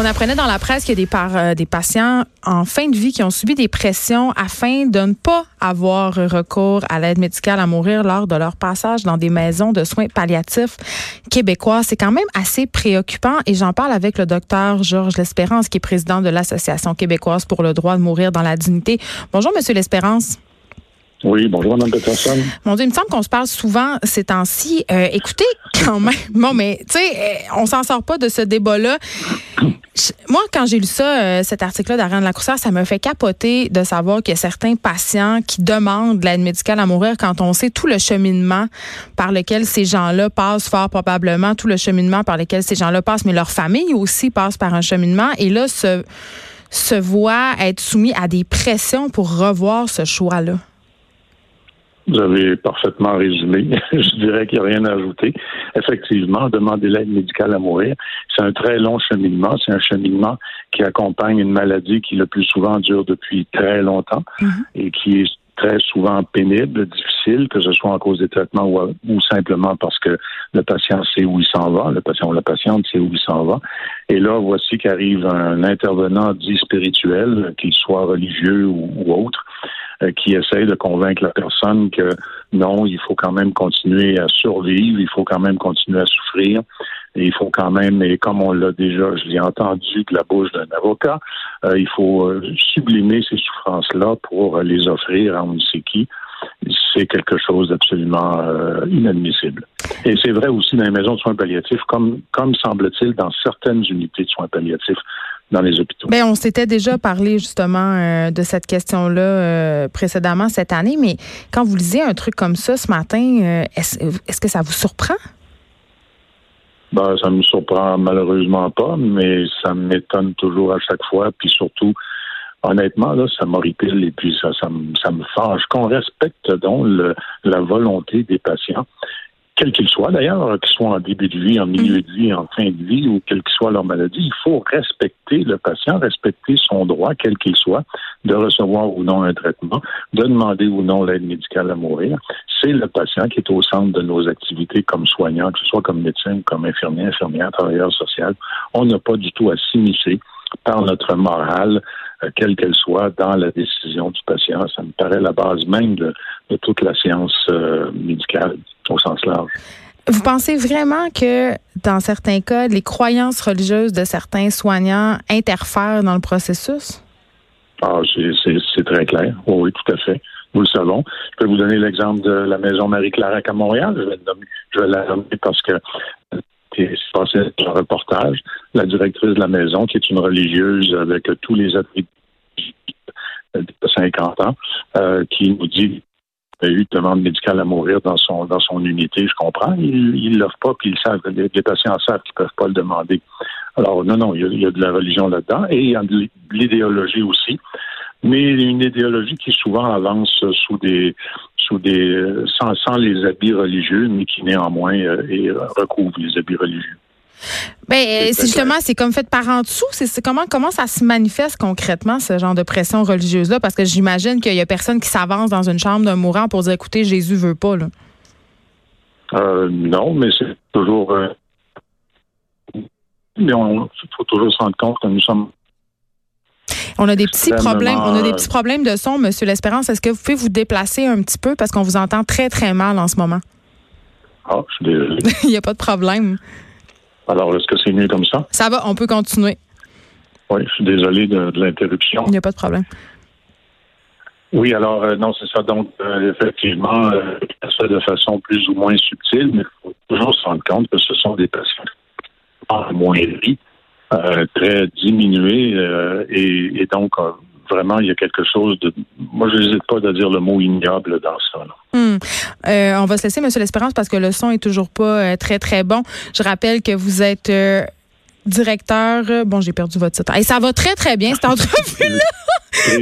On apprenait dans la presse qu'il y a euh, des patients en fin de vie qui ont subi des pressions afin de ne pas avoir recours à l'aide médicale à mourir lors de leur passage dans des maisons de soins palliatifs québécois. C'est quand même assez préoccupant et j'en parle avec le docteur Georges L'Espérance qui est président de l'Association québécoise pour le droit de mourir dans la dignité. Bonjour, Monsieur L'Espérance. Oui, bonjour, Mme Peterson. Mon Dieu, il me semble qu'on se parle souvent ces temps-ci. Euh, écoutez, quand même, bon, mais tu sais, euh, on s'en sort pas de ce débat-là. Moi, quand j'ai lu ça, euh, cet article-là d'Ariane Lacroussière, ça me fait capoter de savoir qu'il y a certains patients qui demandent de l'aide médicale à mourir quand on sait tout le cheminement par lequel ces gens-là passent, fort probablement, tout le cheminement par lequel ces gens-là passent, mais leur famille aussi passe par un cheminement. Et là, se, se voit être soumis à des pressions pour revoir ce choix-là. Vous avez parfaitement résumé. Je dirais qu'il n'y a rien à ajouter. Effectivement, demander l'aide médicale à mourir, c'est un très long cheminement. C'est un cheminement qui accompagne une maladie qui le plus souvent dure depuis très longtemps et qui est très souvent pénible, difficile, que ce soit en cause des traitements ou, ou simplement parce que le patient sait où il s'en va, le patient ou la patiente sait où il s'en va. Et là, voici qu'arrive un intervenant dit spirituel, qu'il soit religieux ou, ou autre, qui essaye de convaincre la personne que non, il faut quand même continuer à survivre, il faut quand même continuer à souffrir, et il faut quand même, et comme on l'a déjà, je l'ai entendu de la bouche d'un avocat, euh, il faut euh, sublimer ces souffrances-là pour euh, les offrir à on ne sait qui. C'est quelque chose d'absolument euh, inadmissible. Et c'est vrai aussi dans les maisons de soins palliatifs, comme, comme semble-t-il dans certaines unités de soins palliatifs dans les hôpitaux. Ben, on s'était déjà parlé justement euh, de cette question-là euh, précédemment cette année, mais quand vous lisez un truc comme ça ce matin, euh, est-ce que ça vous surprend? Ben, ça me surprend malheureusement pas, mais ça m'étonne toujours à chaque fois. Puis surtout, honnêtement, là, ça m'horripile et puis ça, ça, me, ça me fâche. Qu'on respecte donc le- la volonté des patients, quels qu'ils soient d'ailleurs, qu'ils soient en début de vie, en milieu de vie, en fin de vie ou quelle que soit leur maladie, il faut respecter le patient, respecter son droit, quel qu'il soit, de recevoir ou non un traitement, de demander ou non l'aide médicale à mourir. C'est le patient qui est au centre de nos activités comme soignant, que ce soit comme médecin comme infirmier, infirmière, travailleur social. On n'a pas du tout à s'immiscer par notre morale, euh, quelle qu'elle soit, dans la décision du patient. Ça me paraît la base même de, de toute la science euh, médicale au sens large. Vous pensez vraiment que dans certains cas, les croyances religieuses de certains soignants interfèrent dans le processus? Ah, c'est- très clair. Oui, oui, tout à fait. Nous le savons. Je peux vous donner l'exemple de la maison Marie-Clarac à Montréal. Je vais, le nommer- je vais la nommer parce que euh, c'est passé un reportage. La directrice de la maison, qui est une religieuse avec tous les attributs de 50 ans, euh, qui nous dit a eu une demande médicale à mourir dans son dans son unité, je comprends. Ils ne l'offrent pas, puis ils savent, les, les patients savent qu'ils ne peuvent pas le demander. Alors, non, non, il y a, il y a de la religion là-dedans et il y a de l'idéologie aussi mais une idéologie qui souvent avance sous des sous des sans, sans les habits religieux, mais qui néanmoins euh, recouvre les habits religieux. Ben, C'est c'est justement, c'est comme fait par en dessous. C'est comment, comment ça se manifeste concrètement, ce genre de pression religieuse-là? Parce que j'imagine qu'il y a personne qui s'avance dans une chambre d'un mourant pour dire, écoutez, Jésus veut pas, là. Euh, non, mais c'est toujours. euh, mais on faut toujours se rendre compte que nous sommes. On a des petits problèmes, on a des euh, petits problèmes de son, Monsieur L'Espérance. Est-ce que vous pouvez vous déplacer un petit peu? Parce qu'on vous entend très, très mal en ce moment? Ah, je suis désolé. Il n'y a pas de problème. Alors, est-ce que c'est mieux comme ça? Ça va, on peut continuer. Oui, je suis désolé de, de l'interruption. Il n'y a pas de problème. Oui, alors euh, non, c'est ça. Donc, euh, effectivement, euh, ça fait de façon plus ou moins subtile, mais il faut toujours se rendre compte que ce sont des patients en moindrie, euh, très diminués, euh, et, et donc euh, vraiment, il y a quelque chose de. Moi, je n'hésite pas à dire le mot ignoble dans ça. Hmm. Euh, on va se laisser, Monsieur L'Espérance, parce que le son est toujours pas euh, très, très bon. Je rappelle que vous êtes euh, directeur, bon, j'ai perdu votre titre. Et ça va très, très bien, cette entrevue-là.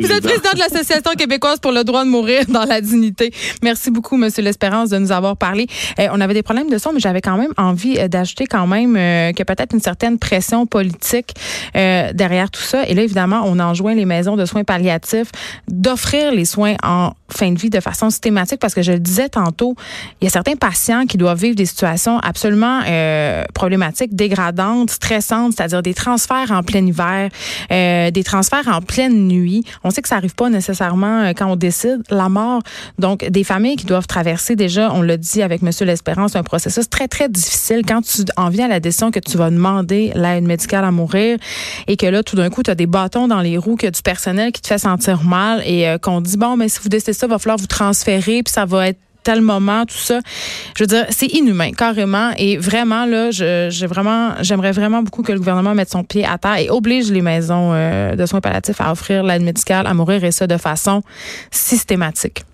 Vous êtes président de l'Association québécoise pour le droit de mourir dans la dignité. Merci beaucoup, Monsieur L'Espérance, de nous avoir parlé. Euh, on avait des problèmes de son, mais j'avais quand même envie euh, d'ajouter quand même euh, que peut-être une certaine pression politique euh, derrière tout ça. Et là, évidemment, on enjoint les maisons de soins palliatifs d'offrir les soins en fin de vie de façon systématique parce que je le disais tantôt, il y a certains patients qui doivent vivre des situations absolument euh, problématiques, dégradantes, stressantes, c'est-à-dire des transferts en plein hiver, euh, des transferts en pleine nuit. On sait que ça arrive pas nécessairement euh, quand on décide la mort. Donc, des familles qui doivent traverser déjà, on l'a dit avec Monsieur L'Espérance, un processus très, très difficile quand tu en viens à la décision que tu vas demander l'aide médicale à mourir et que là, tout d'un coup, tu as des bâtons dans les roues, que du personnel qui te fait sentir mal et euh, qu'on dit, bon, mais si vous décidez ça, va falloir vous transférer, puis ça va être tel moment, tout ça. Je veux dire, c'est inhumain, carrément. Et vraiment, là, je, j'ai vraiment, j'aimerais vraiment beaucoup que le gouvernement mette son pied à terre et oblige les maisons euh, de soins palliatifs à offrir l'aide médicale à mourir et ça de façon systématique.